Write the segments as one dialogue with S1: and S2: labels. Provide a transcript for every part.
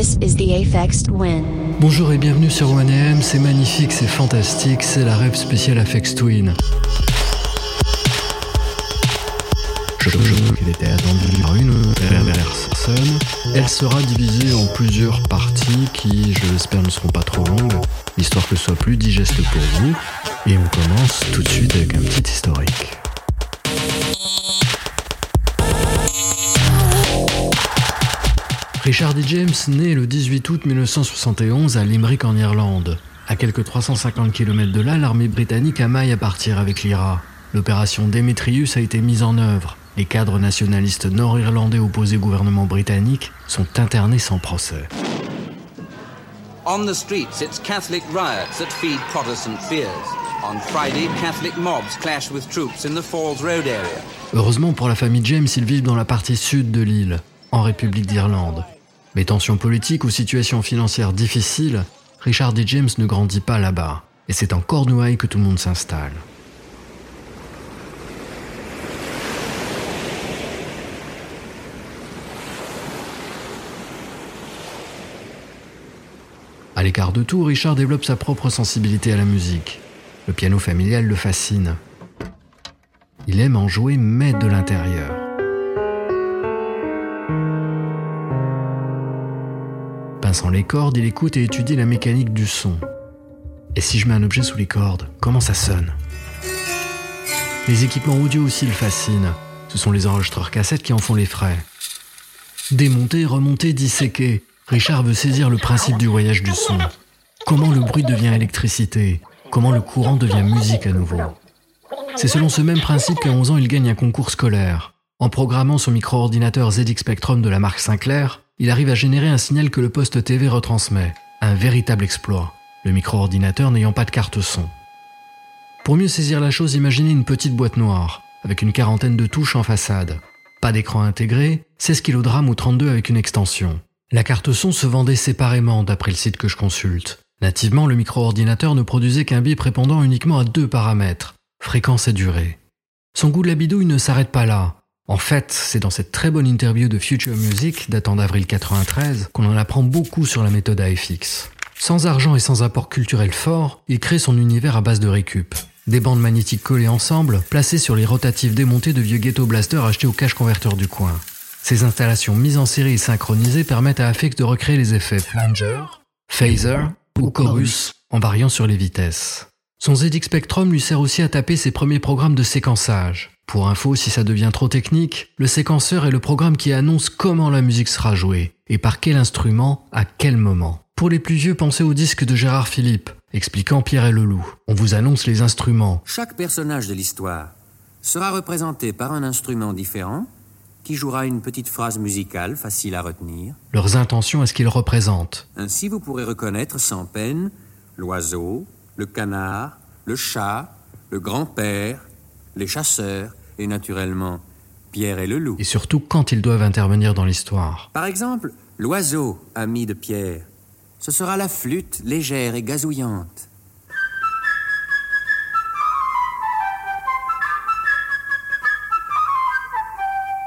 S1: This is the.
S2: Bonjour et bienvenue sur 1AM, c'est magnifique, c'est fantastique, c'est la rêve spéciale Afex Twin. Je qu'il était attendu par une personne. Elle sera divisée en plusieurs parties qui, je l'espère, ne seront pas trop longues, histoire que ce soit plus digeste pour vous. Et on commence tout de suite avec un petit historique. Richard D. James naît le 18 août 1971 à Limerick en Irlande. À quelques 350 km de là, l'armée britannique amaille à partir avec l'IRA. L'opération Demetrius a été mise en œuvre. Les cadres nationalistes nord-irlandais opposés au gouvernement britannique sont internés sans procès.
S3: On the streets, it's Catholic riots that feed Protestant fears. On Friday, Catholic mobs clash with troops in the Falls Road area.
S2: Heureusement pour la famille James, ils vivent dans la partie sud de l'île, en République d'Irlande. Mais tensions politiques ou situations financières difficiles, Richard D. James ne grandit pas là-bas. Et c'est en Cornouailles que tout le monde s'installe. À l'écart de tout, Richard développe sa propre sensibilité à la musique. Le piano familial le fascine. Il aime en jouer, mais de l'intérieur. Les cordes, il écoute et étudie la mécanique du son. Et si je mets un objet sous les cordes, comment ça sonne? Les équipements audio aussi le fascinent. Ce sont les enregistreurs cassettes qui en font les frais. Démonter, remonter, disséquer, Richard veut saisir le principe du voyage du son. Comment le bruit devient électricité? Comment le courant devient musique à nouveau? C'est selon ce même principe qu'à 11 ans, il gagne un concours scolaire. En programmant son micro-ordinateur ZX Spectrum de la marque Sinclair, il arrive à générer un signal que le poste TV retransmet. Un véritable exploit, le micro-ordinateur n'ayant pas de carte son. Pour mieux saisir la chose, imaginez une petite boîte noire, avec une quarantaine de touches en façade. Pas d'écran intégré, 16 kg ou 32 avec une extension. La carte son se vendait séparément d'après le site que je consulte. Nativement, le micro-ordinateur ne produisait qu'un bip répondant uniquement à deux paramètres, fréquence et durée. Son goût de la bidouille ne s'arrête pas là. En fait, c'est dans cette très bonne interview de Future Music, datant d'avril 93, qu'on en apprend beaucoup sur la méthode AFX. Sans argent et sans apport culturel fort, il crée son univers à base de récup. Des bandes magnétiques collées ensemble, placées sur les rotatifs démontés de vieux ghetto blasters achetés au cache converteur du coin. Ces installations mises en série et synchronisées permettent à Afex de recréer les effets flanger, phaser ou chorus en variant sur les vitesses. Son ZX Spectrum lui sert aussi à taper ses premiers programmes de séquençage. Pour info, si ça devient trop technique, le séquenceur est le programme qui annonce comment la musique sera jouée et par quel instrument, à quel moment. Pour les plus vieux, pensez au disque de Gérard Philippe, expliquant Pierre et le loup. On vous annonce les instruments.
S4: Chaque personnage de l'histoire sera représenté par un instrument différent qui jouera une petite phrase musicale facile à retenir.
S2: Leurs intentions est ce qu'ils représentent.
S4: Ainsi, vous pourrez reconnaître sans peine l'oiseau, le canard, le chat, le grand-père, les chasseurs et naturellement Pierre et le loup.
S2: Et surtout quand ils doivent intervenir dans l'histoire.
S4: Par exemple, l'oiseau, ami de Pierre, ce sera la flûte légère et gazouillante.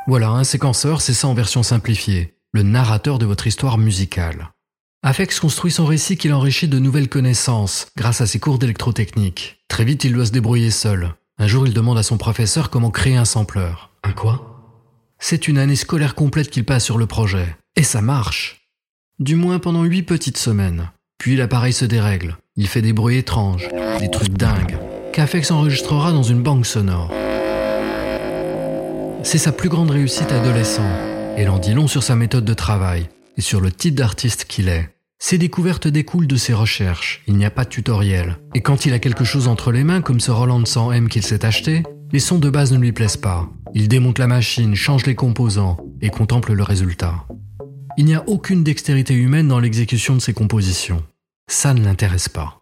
S2: Voilà, un séquenceur, c'est ça en version simplifiée, le narrateur de votre histoire musicale. Afex construit son récit qu'il enrichit de nouvelles connaissances grâce à ses cours d'électrotechnique. Très vite, il doit se débrouiller seul. Un jour, il demande à son professeur comment créer un sampleur. Un quoi? C'est une année scolaire complète qu'il passe sur le projet. Et ça marche Du moins pendant huit petites semaines. Puis l'appareil se dérègle. Il fait des bruits étranges, des trucs dingues, qu'Afex enregistrera dans une banque sonore. C'est sa plus grande réussite adolescent, et l'en dit long sur sa méthode de travail et sur le type d'artiste qu'il est. Ses découvertes découlent de ses recherches, il n'y a pas de tutoriel. Et quand il a quelque chose entre les mains, comme ce Roland 100M qu'il s'est acheté, les sons de base ne lui plaisent pas. Il démonte la machine, change les composants et contemple le résultat. Il n'y a aucune dextérité humaine dans l'exécution de ses compositions. Ça ne l'intéresse pas.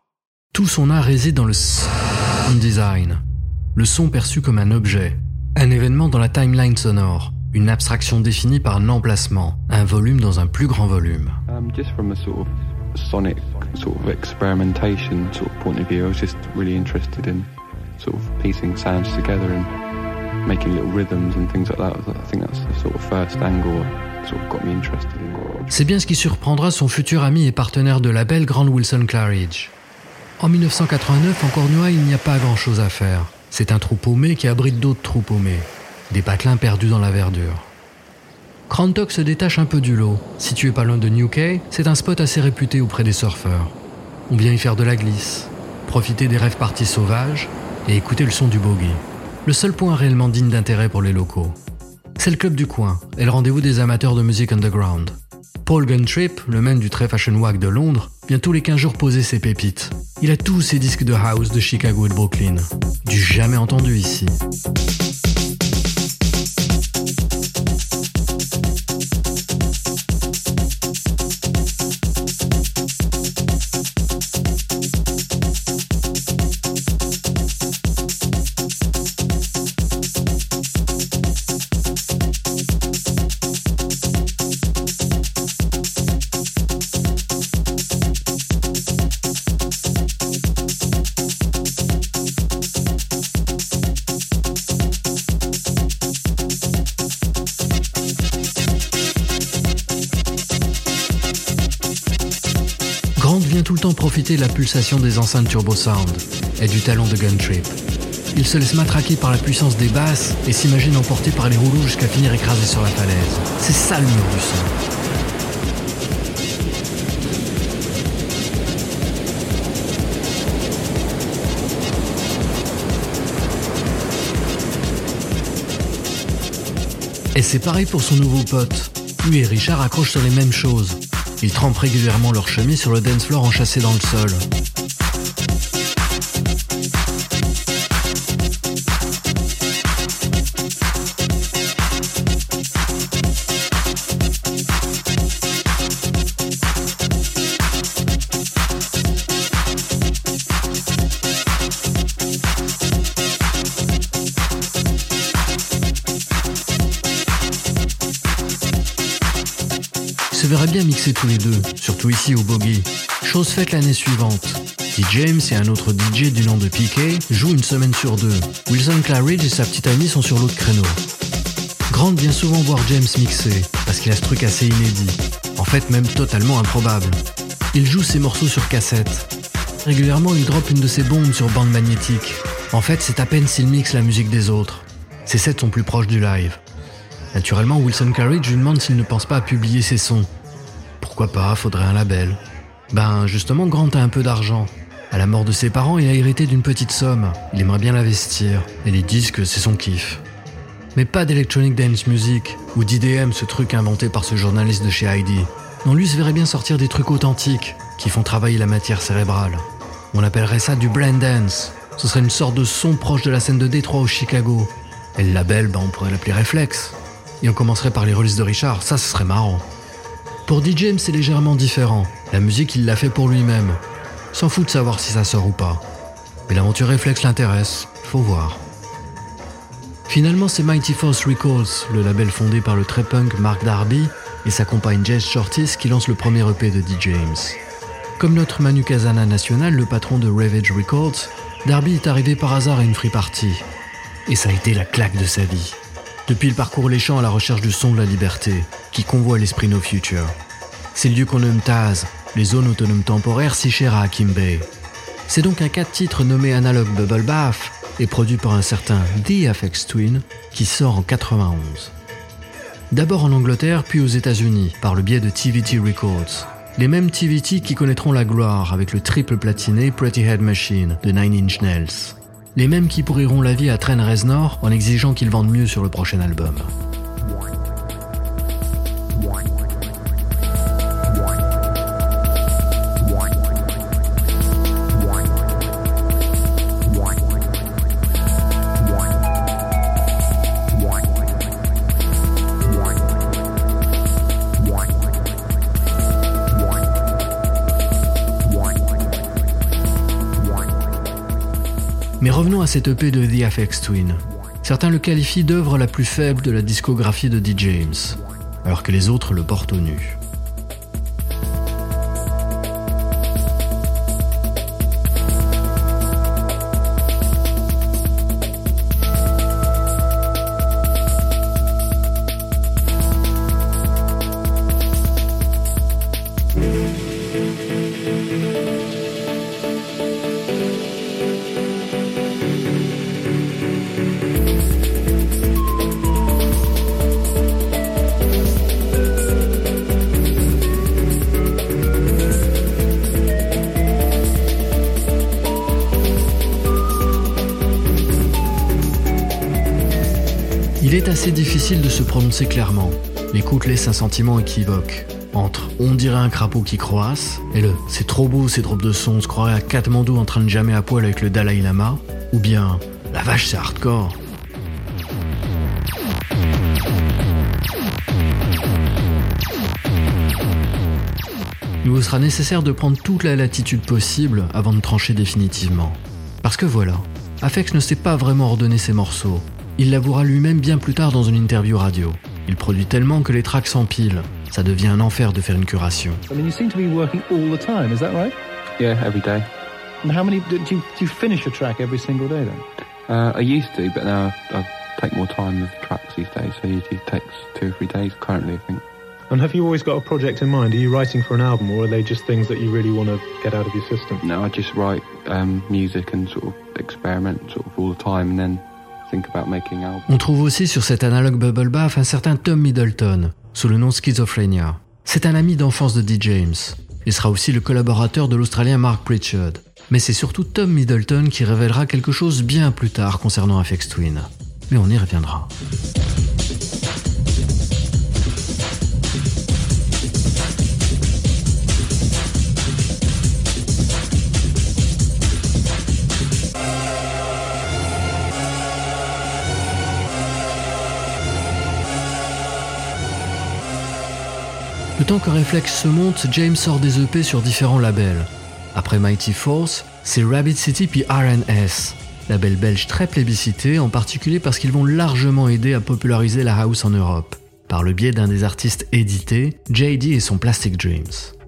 S2: Tout son art réside dans le sound design, le son perçu comme un objet, un événement dans la timeline sonore, une abstraction définie par un emplacement, un volume dans un plus grand volume.
S5: Um, just from a sort of sonic sort of experimentation sort of point of view, I was just really interested in sort of piecing sounds together and making little rhythms and things like that. I think that's the sort of first angle.
S2: C'est bien ce qui surprendra son futur ami et partenaire de label Grand Wilson Claridge. En 1989, en Cornouailles, il n'y a pas grand-chose à faire. C'est un trou paumé qui abrite d'autres trous paumés. Des patelins perdus dans la verdure. Crantock se détache un peu du lot. Situé pas loin de Newquay, c'est un spot assez réputé auprès des surfeurs. On vient y faire de la glisse, profiter des rêves parties sauvages et écouter le son du bogey. Le seul point réellement digne d'intérêt pour les locaux. C'est le club du coin et le rendez-vous des amateurs de musique underground. Paul Guntrip, le même du très fashion wag de Londres, vient tous les 15 jours poser ses pépites. Il a tous ses disques de house de Chicago et de Brooklyn. Du jamais entendu ici. La pulsation des enceintes Turbo Sound et du talent de Gun Trip. Il se laisse matraquer par la puissance des basses et s'imagine emporté par les rouleaux jusqu'à finir écrasé sur la falaise. C'est ça le mur du son. Et c'est pareil pour son nouveau pote. Lui et Richard accrochent sur les mêmes choses. Ils trempent régulièrement leur chemise sur le dance floor enchâssé dans le sol. Bien mixer tous les deux, surtout ici au Bogey. Chose faite l'année suivante. T. James et un autre DJ du nom de PK jouent une semaine sur deux. Wilson Claridge et sa petite amie sont sur l'autre créneau. Grant vient souvent voir James mixer, parce qu'il a ce truc assez inédit. En fait, même totalement improbable. Il joue ses morceaux sur cassette. Régulièrement, il drop une de ses bombes sur bande magnétique. En fait, c'est à peine s'il mixe la musique des autres. Ses sets sont plus proches du live. Naturellement, Wilson Claridge lui demande s'il ne pense pas à publier ses sons. Pourquoi pas, faudrait un label. Ben, justement, Grant a un peu d'argent. À la mort de ses parents, il a hérité d'une petite somme. Il aimerait bien l'investir. Et les disques, c'est son kiff. Mais pas d'electronic dance music, ou d'IDM, ce truc inventé par ce journaliste de chez Heidi. Non, lui se verrait bien sortir des trucs authentiques, qui font travailler la matière cérébrale. On appellerait ça du blend dance. Ce serait une sorte de son proche de la scène de Détroit ou Chicago. Et le label, ben, on pourrait l'appeler Reflex. Et on commencerait par les releases de Richard, ça ce serait marrant. Pour DJ James, c'est légèrement différent. La musique, il l'a fait pour lui-même. S'en fout de savoir si ça sort ou pas. Mais l'aventure Reflex l'intéresse, faut voir. Finalement, c'est Mighty Force Records, le label fondé par le très punk Mark Darby et sa compagne Jess Shortis qui lance le premier EP de D. Comme notre Manu Kazana national, le patron de Ravage Records, Darby est arrivé par hasard à une free party. Et ça a été la claque de sa vie. Depuis, il parcourt les champs à la recherche du son de la liberté, qui convoie l'esprit No Future. C'est le lieu qu'on nomme Taz, les zones autonomes temporaires si chères à Hakim. C'est donc un 4 titres nommé Analog Bubble Bath et produit par un certain The Afex Twin qui sort en 91. D'abord en Angleterre, puis aux États-Unis, par le biais de TVT Records. Les mêmes TVT qui connaîtront la gloire avec le triple platiné Pretty Head Machine de Nine Inch Nails. Les mêmes qui pourriront la vie à Trent Reznor en exigeant qu'il vende mieux sur le prochain album. Mais revenons à cette EP de The Afex Twin. Certains le qualifient d'œuvre la plus faible de la discographie de D. James, alors que les autres le portent au nu. Assez difficile de se prononcer clairement. L'écoute laisse un sentiment équivoque. Entre on dirait un crapaud qui croasse et le c'est trop beau ces drops de son, on se croirait à Katmandou en train de jammer à poil avec le Dalai Lama, ou bien la vache c'est hardcore. Il vous sera nécessaire de prendre toute la latitude possible avant de trancher définitivement. Parce que voilà, Afex ne sait pas vraiment ordonner ses morceaux. Il l'avouera lui-même bien plus tard dans une interview radio. Il produit tellement que les tracks s'empilent. Ça devient un enfer de faire une curation.
S6: I mean, you seem to be working all the time. Is that right?
S5: Yeah, every day.
S6: And how many do you, do you finish a track every single day then?
S5: Uh, I used to, but now I take more time with tracks these days. So it usually takes two or three days currently, I think.
S6: And have you always got a project in mind? Are you writing for an album, or are they just things that you really want to get out of your system?
S5: No, I just write um, music and sort of experiment sort of all the time, and then
S2: On trouve aussi sur cet analogue Bubble Bath un certain Tom Middleton, sous le nom Schizophrenia. C'est un ami d'enfance de D. James. Il sera aussi le collaborateur de l'Australien Mark Pritchard. Mais c'est surtout Tom Middleton qui révélera quelque chose bien plus tard concernant Afex Twin. Mais on y reviendra. Le temps que Reflex se monte, James sort des EP sur différents labels. Après Mighty Force, c'est Rabbit City puis RNS, label belge très plébiscité, en particulier parce qu'ils vont largement aider à populariser la house en Europe, par le biais d'un des artistes édités, JD et son Plastic Dreams.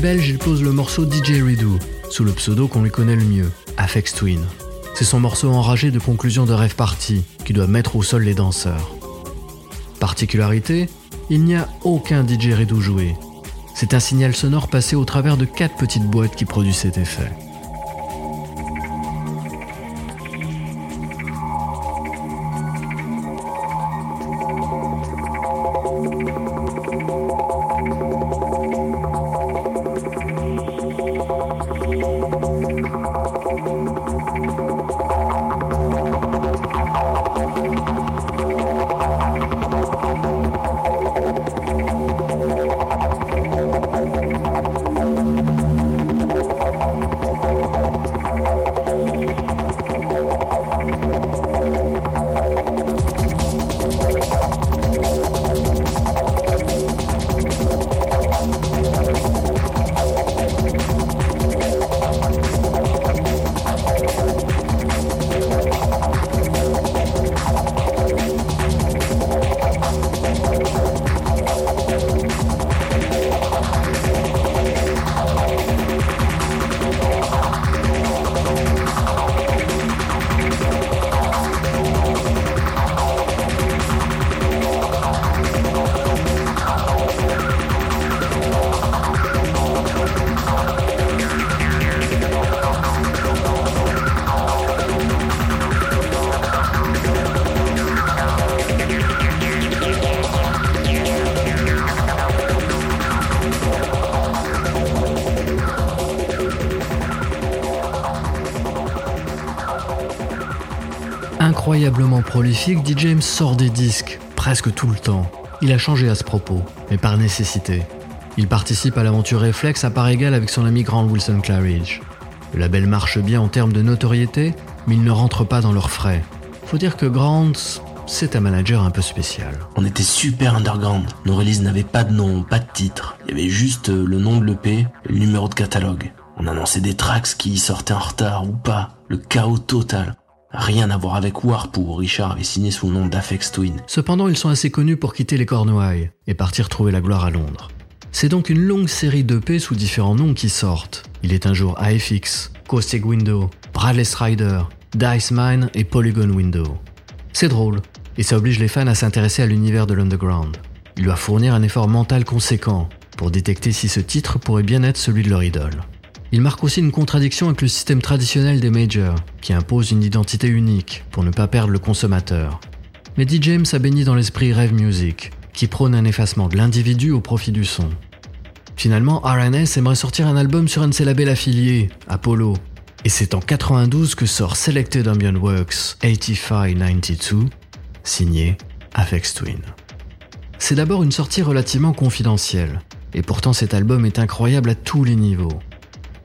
S2: Belges, il pose le morceau DJ Redo, sous le pseudo qu'on lui connaît le mieux, Afex Twin. C'est son morceau enragé de conclusion de rêve party, qui doit mettre au sol les danseurs. Particularité, il n'y a aucun DJ Redo joué. C'est un signal sonore passé au travers de quatre petites boîtes qui produisent cet effet. Incroyablement prolifique, DJ James sort des disques, presque tout le temps. Il a changé à ce propos, mais par nécessité. Il participe à l'aventure Reflex à part égale avec son ami Grant Wilson Claridge. Le label marche bien en termes de notoriété, mais il ne rentre pas dans leurs frais. Faut dire que Grant, c'est un manager un peu spécial.
S7: On était super underground. Nos releases n'avaient pas de nom, pas de titre. Il y avait juste euh, le nom de l'EP et le numéro de catalogue. On annonçait des tracks qui sortaient en retard ou pas. Le chaos total. Rien à voir avec Warp où Richard avait signé sous le nom d'Afex Twin.
S2: Cependant, ils sont assez connus pour quitter les Cornouailles et partir trouver la gloire à Londres. C'est donc une longue série d'EP sous différents noms qui sortent. Il est un jour AFX, Caustic Window, Bradley Strider, Dice Mine et Polygon Window. C'est drôle, et ça oblige les fans à s'intéresser à l'univers de l'underground. Il doit fournir un effort mental conséquent pour détecter si ce titre pourrait bien être celui de leur idole. Il marque aussi une contradiction avec le système traditionnel des majors, qui impose une identité unique pour ne pas perdre le consommateur. Mais D. James a béni dans l'esprit rêve music, qui prône un effacement de l'individu au profit du son. Finalement, RNS aimerait sortir un album sur un de ses labels Apollo, et c'est en 92 que sort Selected Ambient Works 8592, signé Afex Twin. C'est d'abord une sortie relativement confidentielle, et pourtant cet album est incroyable à tous les niveaux.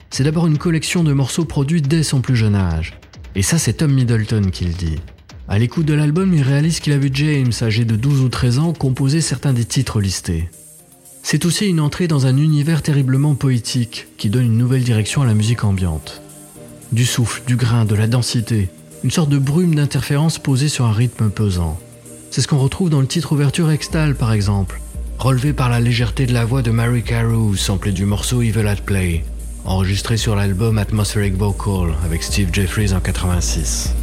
S2: C'est d'abord une collection de morceaux produits dès son plus jeune âge, et ça c'est Tom Middleton qui le dit. À l'écoute de l'album, il réalise qu'il a vu James, âgé de 12 ou 13 ans, composer certains des titres listés. C'est aussi une entrée dans un univers terriblement poétique qui donne une nouvelle direction à la musique ambiante. Du souffle, du grain, de la densité, une sorte de brume d'interférence posée sur un rythme pesant. C'est ce qu'on retrouve dans le titre ouverture Extal par exemple, relevé par la légèreté de la voix de Mary Carew, samplée du morceau Evil at Play, enregistré sur l'album Atmospheric Vocal avec Steve Jeffries en 86.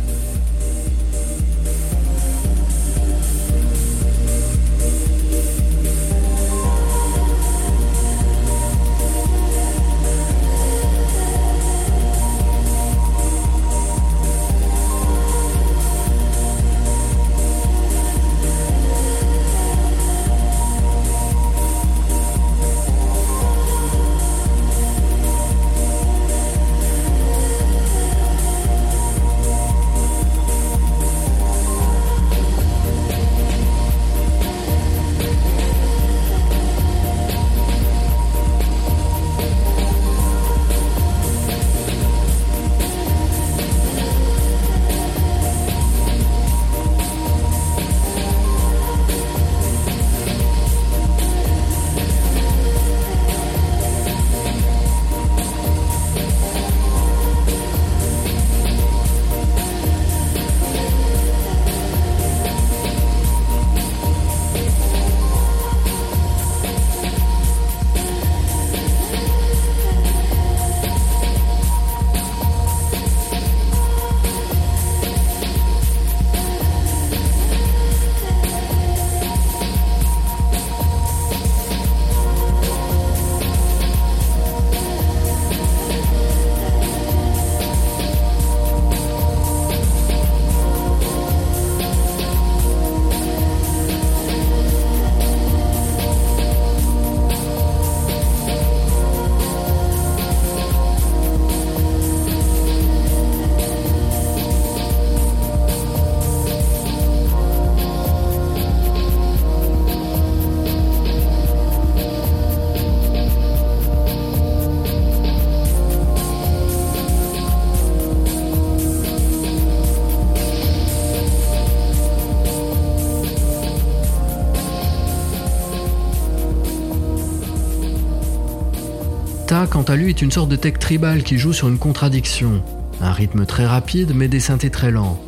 S2: Quant à lui, est une sorte de tech tribal qui joue sur une contradiction. Un rythme très rapide, mais des synthés très lents.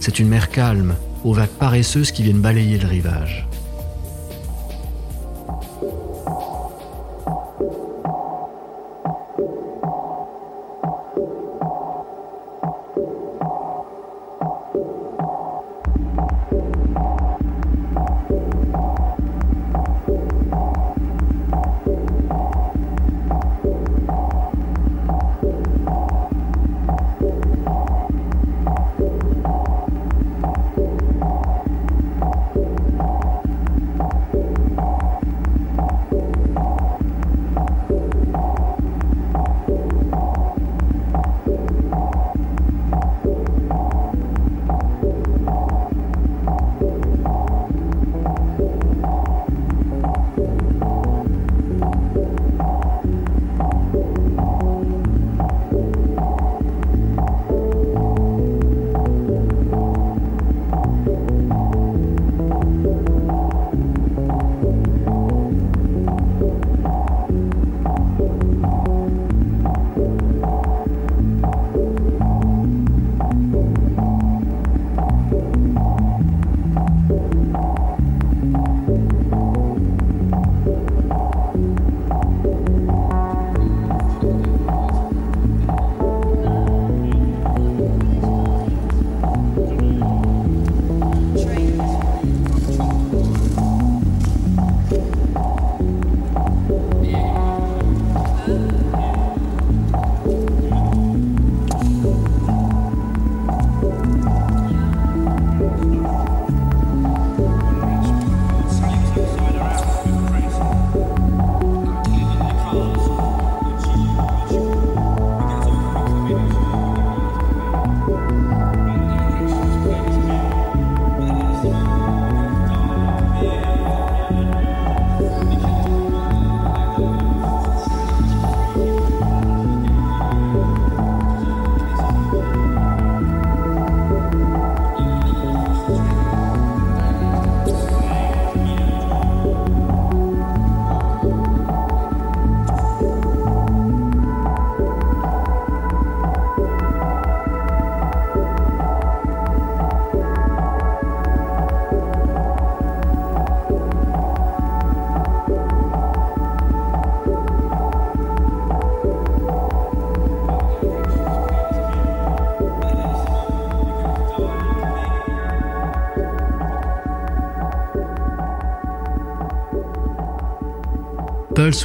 S2: C'est une mer calme, aux vagues paresseuses qui viennent balayer le rivage.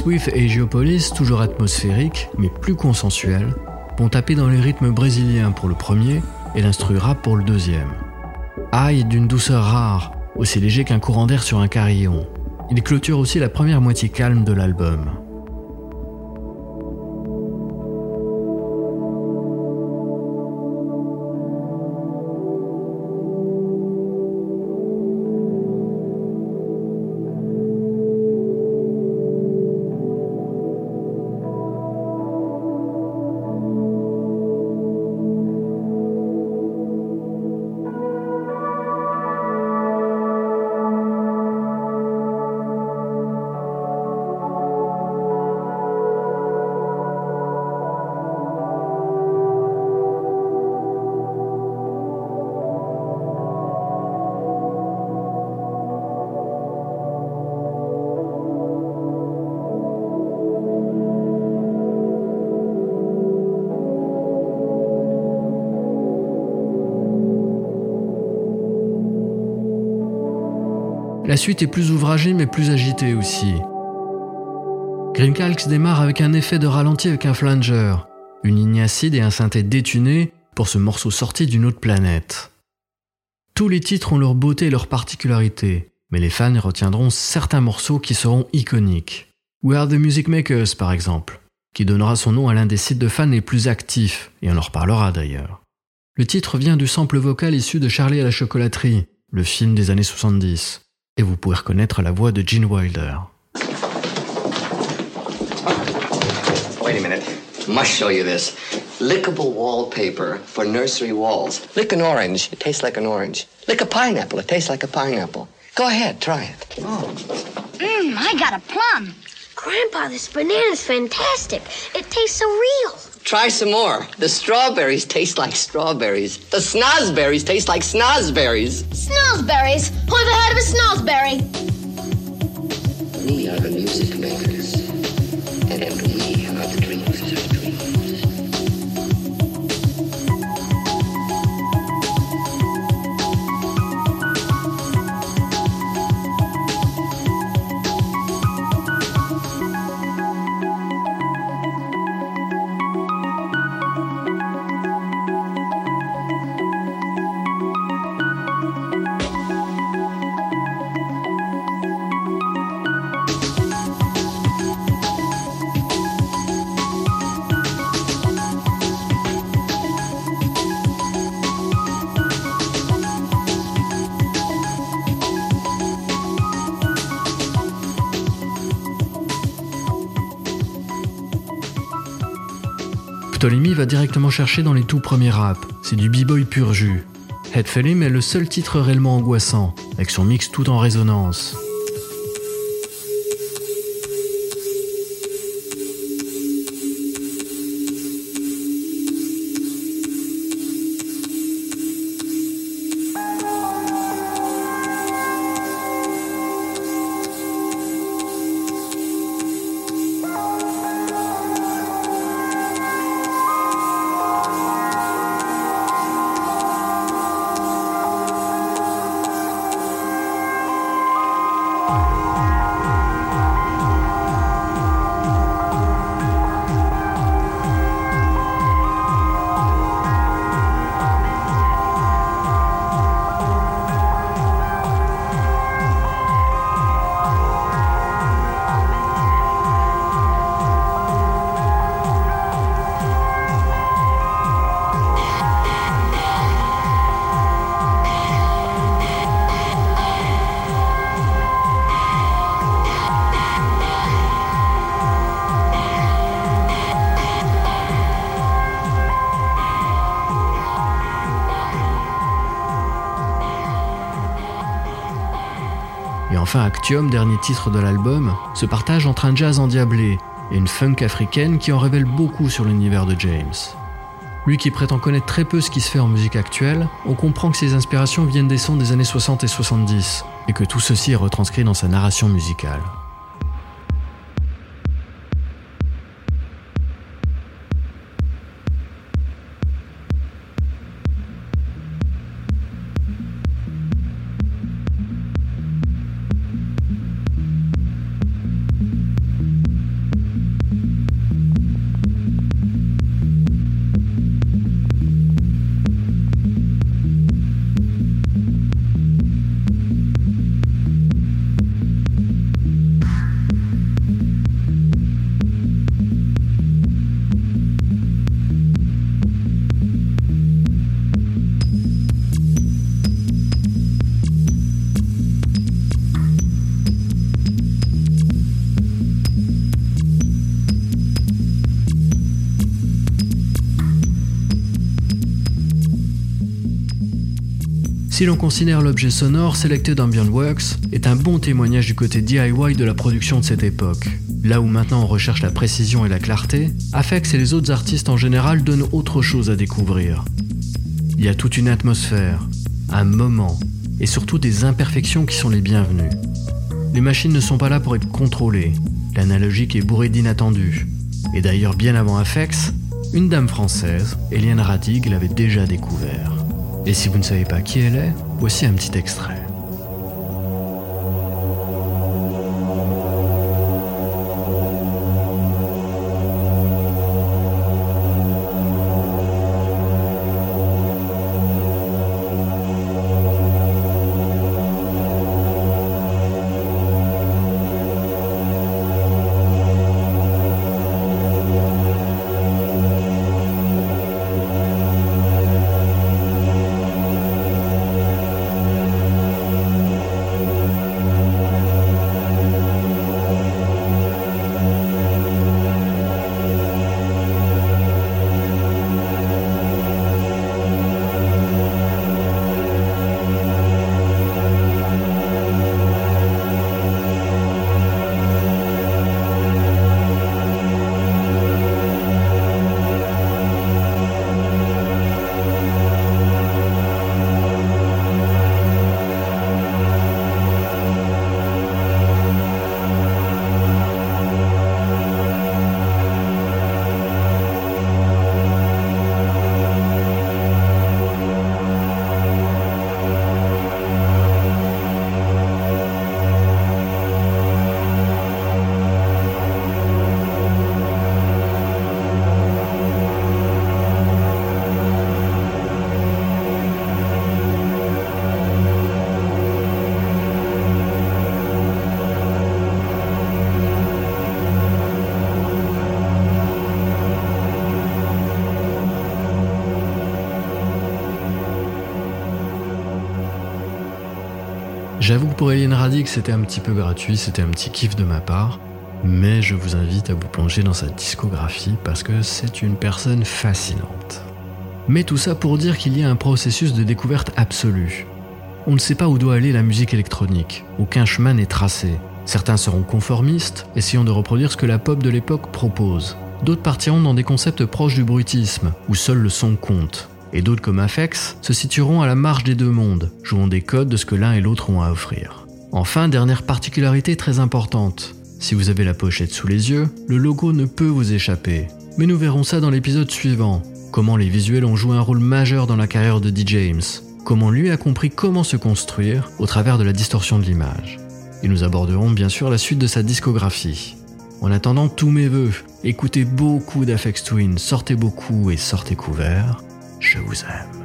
S2: Width et Geopolis, toujours atmosphériques, mais plus consensuels, vont taper dans les rythmes brésiliens pour le premier et l'instru rap pour le deuxième. High d'une douceur rare, aussi léger qu'un courant d'air sur un carillon. Il clôture aussi la première moitié calme de l'album. La suite est plus ouvragée mais plus agitée aussi. Calx démarre avec un effet de ralenti avec un flanger, une ligne acide et un synthé détuné pour ce morceau sorti d'une autre planète. Tous les titres ont leur beauté et leur particularité, mais les fans retiendront certains morceaux qui seront iconiques. We Are the Music Makers par exemple, qui donnera son nom à l'un des sites de fans les plus actifs, et on en reparlera d'ailleurs. Le titre vient du sample vocal issu de Charlie à la chocolaterie, le film des années 70 et vous pouvez reconnaître la voix de Gene Wilder.
S8: Wait a minute. Must show you this. Lickable wallpaper for nursery walls. Lick an orange, it tastes like an orange. Lick a pineapple, it tastes like a pineapple. Go ahead, try it.
S9: Oh. Mmm, I got a plum.
S10: Grandpa, this banana's fantastic. It tastes so real.
S8: Try some more. The strawberries taste like strawberries. The snozberries taste like snozberries.
S9: Snozberries? Who ever heard of a snozberry?
S8: We are the music makers.
S2: Ptolemy va directement chercher dans les tout premiers raps, c'est du b-boy pur jus. Headfellim est le seul titre réellement angoissant, avec son mix tout en résonance. Enfin Actium, dernier titre de l'album, se partage entre un jazz endiablé et une funk africaine qui en révèle beaucoup sur l'univers de James. Lui qui prétend connaître très peu ce qui se fait en musique actuelle, on comprend que ses inspirations viennent des sons des années 60 et 70, et que tout ceci est retranscrit dans sa narration musicale. Si l'on considère l'objet sonore, Selected Ambient Works est un bon témoignage du côté DIY de la production de cette époque. Là où maintenant on recherche la précision et la clarté, Afex et les autres artistes en général donnent autre chose à découvrir. Il y a toute une atmosphère, un moment, et surtout des imperfections qui sont les bienvenues. Les machines ne sont pas là pour être contrôlées, l'analogique est bourrée d'inattendus. Et d'ailleurs, bien avant Afex, une dame française, Eliane Radig, l'avait déjà découvert. Et si vous ne savez pas qui elle est, voici un petit extrait. J'avoue que pour Eliane Radic, c'était un petit peu gratuit, c'était un petit kiff de ma part, mais je vous invite à vous plonger dans sa discographie parce que c'est une personne fascinante. Mais tout ça pour dire qu'il y a un processus de découverte absolue. On ne sait pas où doit aller la musique électronique, aucun chemin n'est tracé. Certains seront conformistes, essayant de reproduire ce que la pop de l'époque propose. D'autres partiront dans des concepts proches du bruitisme, où seul le son compte et d'autres comme Afex se situeront à la marge des deux mondes, jouant des codes de ce que l'un et l'autre ont à offrir. Enfin, dernière particularité très importante, si vous avez la pochette sous les yeux, le logo ne peut vous échapper. Mais nous verrons ça dans l'épisode suivant, comment les visuels ont joué un rôle majeur dans la carrière de D. James, comment lui a compris comment se construire au travers de la distorsion de l'image. Et nous aborderons bien sûr la suite de sa discographie. En attendant, tous mes voeux, écoutez beaucoup d'Afex Twin, sortez beaucoup et sortez couverts. Je vous aime.